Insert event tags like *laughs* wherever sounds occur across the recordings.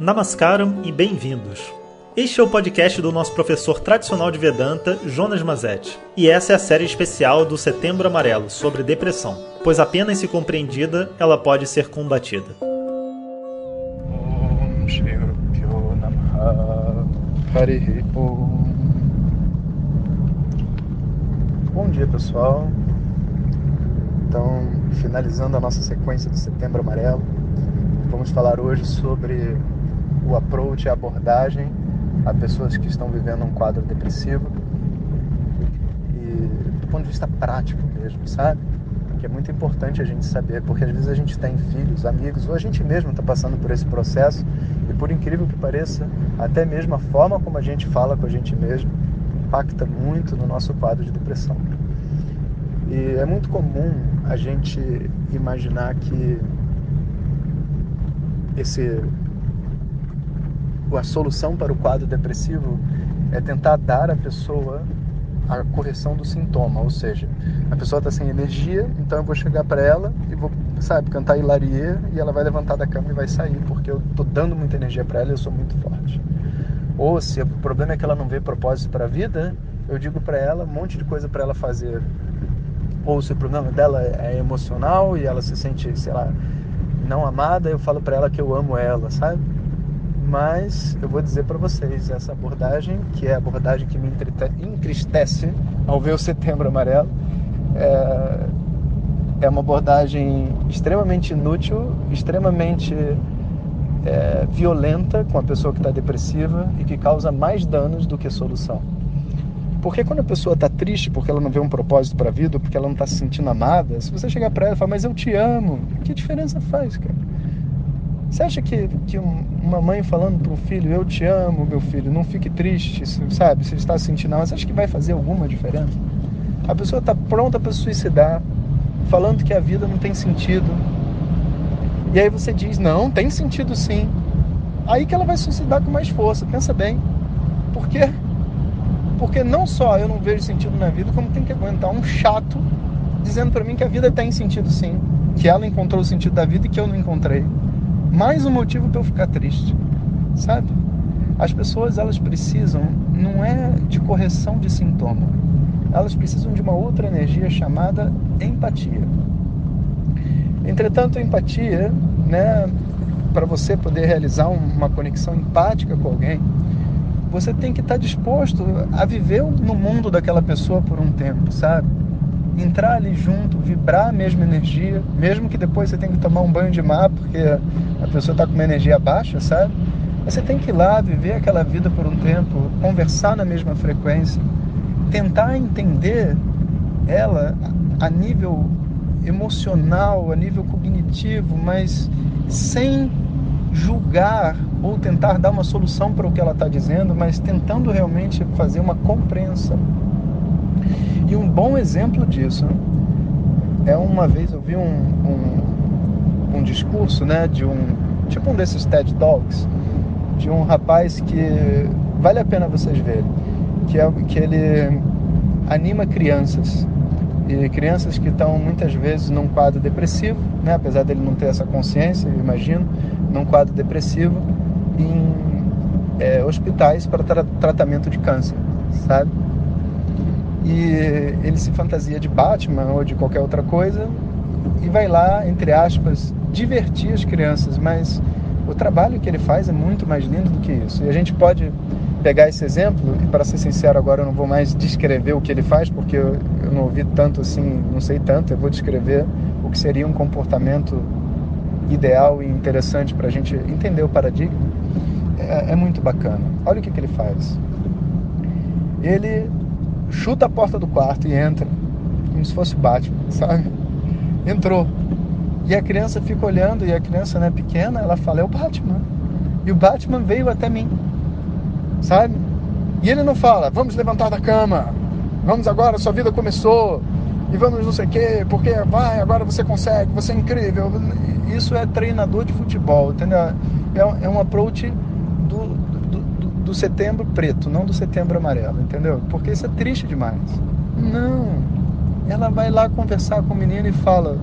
Namaskaram e bem-vindos. Este é o podcast do nosso professor tradicional de Vedanta, Jonas Mazetti. E essa é a série especial do Setembro Amarelo sobre depressão, pois apenas se compreendida ela pode ser combatida. Bom dia, pessoal. Então, finalizando a nossa sequência do Setembro Amarelo, vamos falar hoje sobre o approach, a abordagem a pessoas que estão vivendo um quadro depressivo e do ponto de vista prático mesmo, sabe? Que é muito importante a gente saber, porque às vezes a gente tem filhos, amigos, ou a gente mesmo está passando por esse processo e por incrível que pareça, até mesmo a forma como a gente fala com a gente mesmo impacta muito no nosso quadro de depressão. E é muito comum a gente imaginar que esse a solução para o quadro depressivo é tentar dar à pessoa a correção do sintoma, ou seja, a pessoa está sem energia, então eu vou chegar para ela e vou, sabe, cantar Hilarie e ela vai levantar da cama e vai sair, porque eu estou dando muita energia para ela e eu sou muito forte. Ou se o problema é que ela não vê propósito para a vida, eu digo para ela um monte de coisa para ela fazer ou se o problema dela é emocional e ela se sente, sei lá, não amada, eu falo para ela que eu amo ela, sabe? Mas eu vou dizer para vocês, essa abordagem, que é a abordagem que me entristece ao ver o Setembro Amarelo, é, é uma abordagem extremamente inútil, extremamente é, violenta com a pessoa que está depressiva e que causa mais danos do que solução. Porque quando a pessoa está triste porque ela não vê um propósito para a vida, porque ela não está se sentindo amada, se você chegar para ela e falar, mas eu te amo, que diferença faz, cara? Você acha que, que uma mãe falando para um filho, eu te amo, meu filho, não fique triste, sabe? Se está se sentindo mal, você acha que vai fazer alguma diferença? A pessoa está pronta para suicidar, falando que a vida não tem sentido. E aí você diz, não, tem sentido sim. Aí que ela vai suicidar com mais força, pensa bem. Por quê? Porque não só eu não vejo sentido na vida, como tem que aguentar um chato dizendo para mim que a vida tem sentido sim, que ela encontrou o sentido da vida e que eu não encontrei. Mais um motivo para eu ficar triste, sabe? As pessoas elas precisam não é de correção de sintoma, elas precisam de uma outra energia chamada empatia. Entretanto, empatia, né, para você poder realizar uma conexão empática com alguém, você tem que estar tá disposto a viver no mundo daquela pessoa por um tempo, sabe? Entrar ali junto, vibrar a mesma energia, mesmo que depois você tenha que tomar um banho de mar porque a pessoa está com uma energia baixa, sabe? Você tem que ir lá, viver aquela vida por um tempo, conversar na mesma frequência, tentar entender ela a nível emocional, a nível cognitivo, mas sem julgar ou tentar dar uma solução para o que ela está dizendo, mas tentando realmente fazer uma compreensão. E um bom exemplo disso é uma vez eu vi um, um, um discurso né, de um tipo um desses TED Talks de um rapaz que vale a pena vocês verem, que, é, que ele anima crianças e crianças que estão muitas vezes num quadro depressivo, né, apesar dele não ter essa consciência, eu imagino, num quadro depressivo, em é, hospitais para tra tratamento de câncer, sabe? E ele se fantasia de Batman ou de qualquer outra coisa e vai lá, entre aspas, divertir as crianças, mas o trabalho que ele faz é muito mais lindo do que isso. E a gente pode pegar esse exemplo, e para ser sincero, agora eu não vou mais descrever o que ele faz, porque eu, não ouvi tanto assim, não sei tanto, eu vou descrever o que seria um comportamento ideal e interessante para a gente entender o paradigma, é, é muito bacana. Olha o que, que ele faz. Ele chuta a porta do quarto e entra, como se fosse Batman, sabe? Entrou. E a criança fica olhando, e a criança, né, pequena, ela fala: é o Batman. E o Batman veio até mim, sabe? E ele não fala: vamos levantar da cama, vamos agora, sua vida começou, e vamos não sei o quê, porque vai, agora você consegue, você é incrível. Isso é treinador de futebol, entendeu? É, é um approach do, do, do, do setembro preto, não do setembro amarelo, entendeu? Porque isso é triste demais. Não. Ela vai lá conversar com o menino e fala: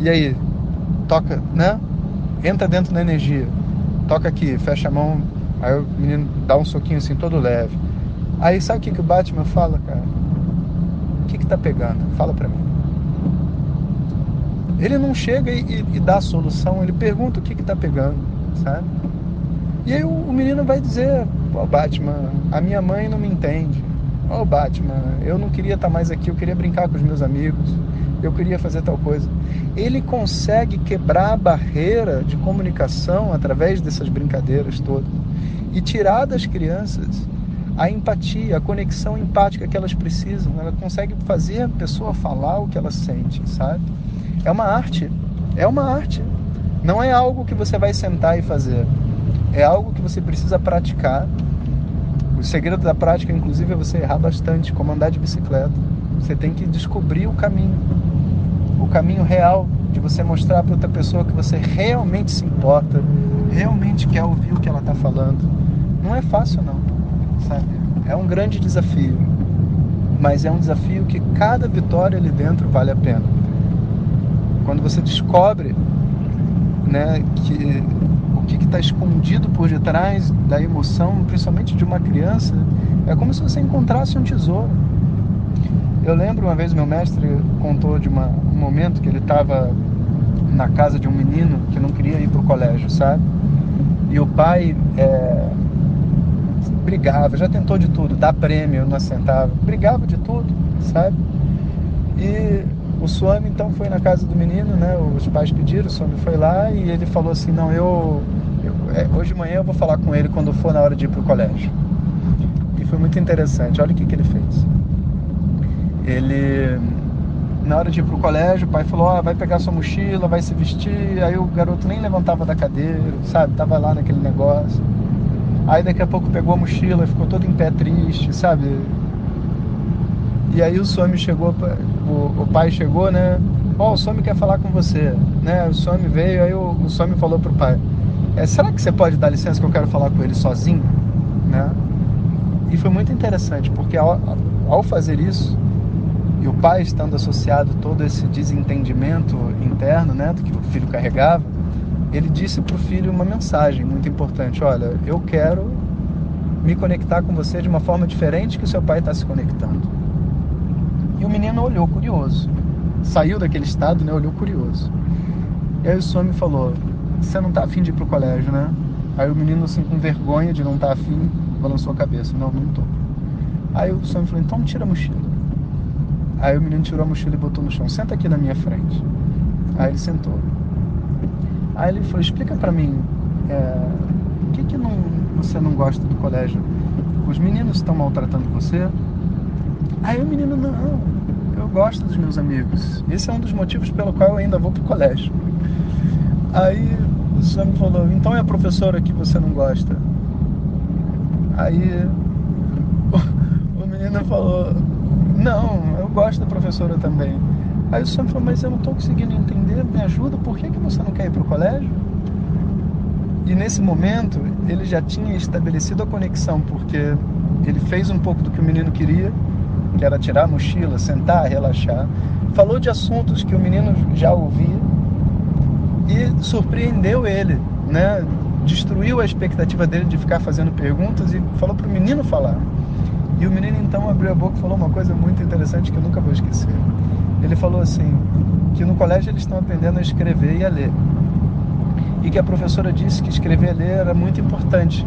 e aí? Toca, né? Entra dentro da energia. toca aqui, fecha a mão. Aí o menino dá um soquinho assim, todo leve. Aí sabe o que, que o Batman fala, cara? O que que tá pegando? Fala pra mim. Ele não chega e, e, e dá a solução, ele pergunta o que que tá pegando, sabe? E aí o, o menino vai dizer, pô, Batman, a minha mãe não me entende. Ô oh, Batman, eu não queria estar tá mais aqui, eu queria brincar com os meus amigos, eu queria fazer tal coisa. Ele consegue quebrar a barreira de comunicação através dessas brincadeiras todas e tirar das crianças a empatia, a conexão empática que elas precisam. Ela consegue fazer a pessoa falar o que ela sente, sabe? É uma arte. É uma arte. Não é algo que você vai sentar e fazer. É algo que você precisa praticar. O segredo da prática, inclusive, é você errar bastante, como andar de bicicleta. Você tem que descobrir o caminho. O caminho real de você mostrar para outra pessoa que você realmente se importa, realmente quer ouvir o que ela está falando. Não é fácil, não sabe? É um grande desafio, mas é um desafio que cada vitória ali dentro vale a pena. Quando você descobre, né, que o que está escondido por detrás da emoção, principalmente de uma criança, é como se você encontrasse um tesouro. Eu lembro uma vez meu mestre contou de uma, um momento que ele estava na casa de um menino que não queria ir para o colégio, sabe? E o pai é, brigava, já tentou de tudo, dar prêmio, não assentava, brigava de tudo, sabe? E o Swami então foi na casa do menino, né? Os pais pediram, o Swami foi lá e ele falou assim, não, eu, eu é, hoje de manhã eu vou falar com ele quando for na hora de ir para o colégio. E foi muito interessante. Olha o que, que ele fez. Ele na hora de ir pro colégio, o pai falou: "Ó, vai pegar sua mochila, vai se vestir". Aí o garoto nem levantava da cadeira, sabe? Tava lá naquele negócio. Aí daqui a pouco pegou a mochila, ficou todo em pé triste, sabe? E aí o Somi chegou, o, o pai chegou, né? Ó, oh, o Somi quer falar com você, né? O Somi veio, aí o, o Somi falou pro pai, é, será que você pode dar licença que eu quero falar com ele sozinho, né? E foi muito interessante, porque ao, ao fazer isso, e o pai estando associado todo esse desentendimento interno, né, do que o filho carregava, ele disse para o filho uma mensagem muito importante: Olha, eu quero me conectar com você de uma forma diferente que o seu pai está se conectando. E o menino olhou curioso, saiu daquele estado, né? Olhou curioso. E aí o Swami falou: Você não está afim de ir para o colégio, né? Aí o menino, assim, com vergonha de não estar tá afim, balançou a cabeça: Não, não estou. Aí o Swami falou: Então tira a mochila. Aí o menino tirou a mochila e botou no chão: Senta aqui na minha frente. Aí ele sentou. Aí ele falou, explica para mim, é, o que que não, você não gosta do colégio? Os meninos estão maltratando você? Aí o menino, não, eu gosto dos meus amigos. Esse é um dos motivos pelo qual eu ainda vou pro colégio. Aí o senhor me falou, então é a professora que você não gosta? Aí o, menino falou, não, gosto da professora também. Aí o senhor falou, mas eu não estou conseguindo entender, me ajuda, por que, que você não quer ir para o colégio? E nesse momento ele já tinha estabelecido a conexão, porque ele fez um pouco do que o menino queria, que era tirar a mochila, sentar, relaxar. Falou de assuntos que o menino já ouvia e surpreendeu ele, né? Destruiu a expectativa dele de ficar fazendo perguntas e falou para o menino falar. E o menino então abriu a boca e falou uma coisa muito interessante que eu nunca vou esquecer ele falou assim, que no colégio eles estão aprendendo a escrever e a ler. E que a professora disse que escrever e ler era muito importante.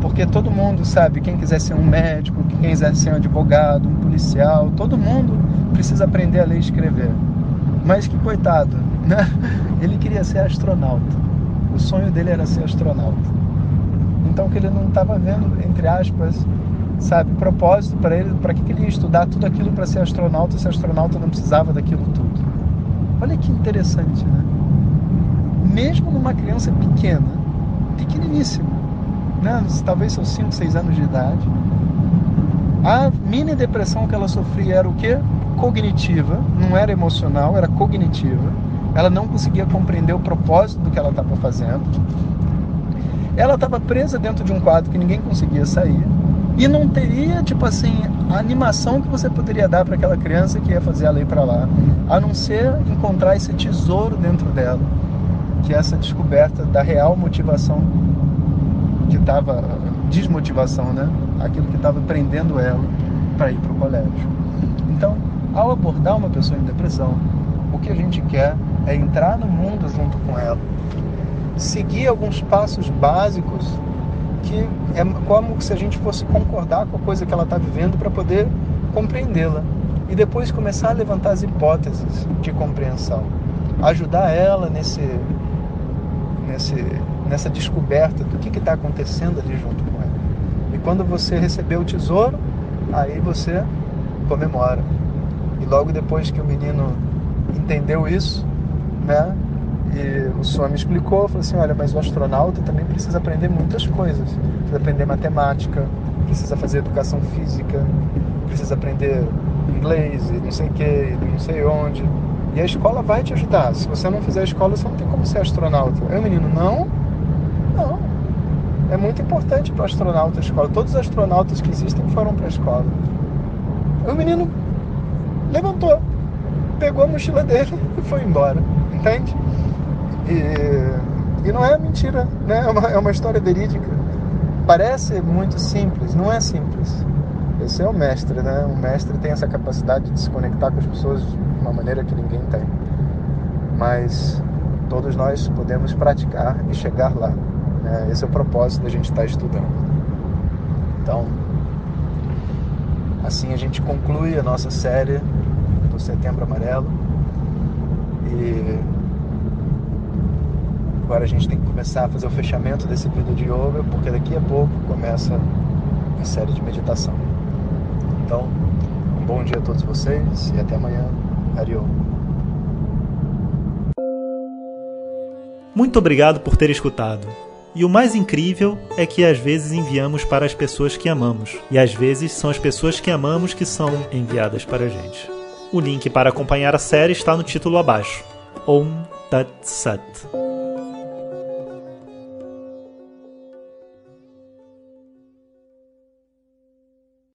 Porque todo mundo sabe, quem quiser ser um médico, quem quiser ser um advogado, um policial, todo mundo precisa aprender a ler e escrever. Mas que coitado, né? *laughs* Ele queria ser astronauta. O sonho dele era ser astronauta. Então que ele não estava vendo, entre aspas, sabe, propósito para ele, para que ele ia estudar tudo aquilo para ser astronauta se astronauta não precisava daquilo tudo. Olha que interessante, né? Mesmo numa criança pequena, pequeniníssima, né? talvez seus 5, 6 anos de idade, a mini depressão que ela sofria era o quê? Cognitiva, não era emocional, era cognitiva. Ela não conseguia compreender o propósito do que ela estava fazendo. Ela estava presa dentro de um quadro que ninguém conseguia sair e não teria, tipo assim, a animação que você poderia dar para aquela criança que ia fazer a lei para lá, a não ser encontrar esse tesouro dentro dela, que é essa descoberta da real motivação estava desmotivação, né? Aquilo que estava prendendo ela para ir para o colégio. Então, ao abordar uma pessoa em depressão, o que a gente quer é entrar no mundo junto com ela, seguir alguns passos básicos que é como se a gente fosse concordar com a coisa que ela está vivendo para poder compreendê-la e depois começar a levantar as hipóteses de compreensão, ajudar ela nesse, nesse, nessa descoberta do que está acontecendo ali junto com ela. E quando você recebeu o tesouro, aí você comemora. E logo depois que o menino entendeu isso, né? E o senhor me explicou, falou assim, olha, mas o astronauta também precisa aprender muitas coisas. Precisa aprender matemática, precisa fazer educação física, precisa aprender inglês e não sei o que, não sei onde. E a escola vai te ajudar. Se você não fizer a escola, você não tem como ser astronauta. O menino, não? Não. É muito importante para o astronauta a escola. Todos os astronautas que existem foram para a escola. O menino levantou, pegou a mochila dele *laughs* e foi embora. Entende? E, e não é mentira, né? É uma, é uma história verídica. Parece muito simples, não é simples. Esse é o mestre, né? O mestre tem essa capacidade de se conectar com as pessoas de uma maneira que ninguém tem. Mas todos nós podemos praticar e chegar lá. Né? Esse é o propósito da gente estar estudando. Então, assim a gente conclui a nossa série do Setembro Amarelo. E agora a gente tem que começar a fazer o fechamento desse vídeo de yoga, porque daqui a pouco começa a série de meditação. Então, um bom dia a todos vocês e até amanhã. Ariô. Muito obrigado por ter escutado. E o mais incrível é que às vezes enviamos para as pessoas que amamos, e às vezes são as pessoas que amamos que são enviadas para a gente. O link para acompanhar a série está no título abaixo. Om Tat Sat.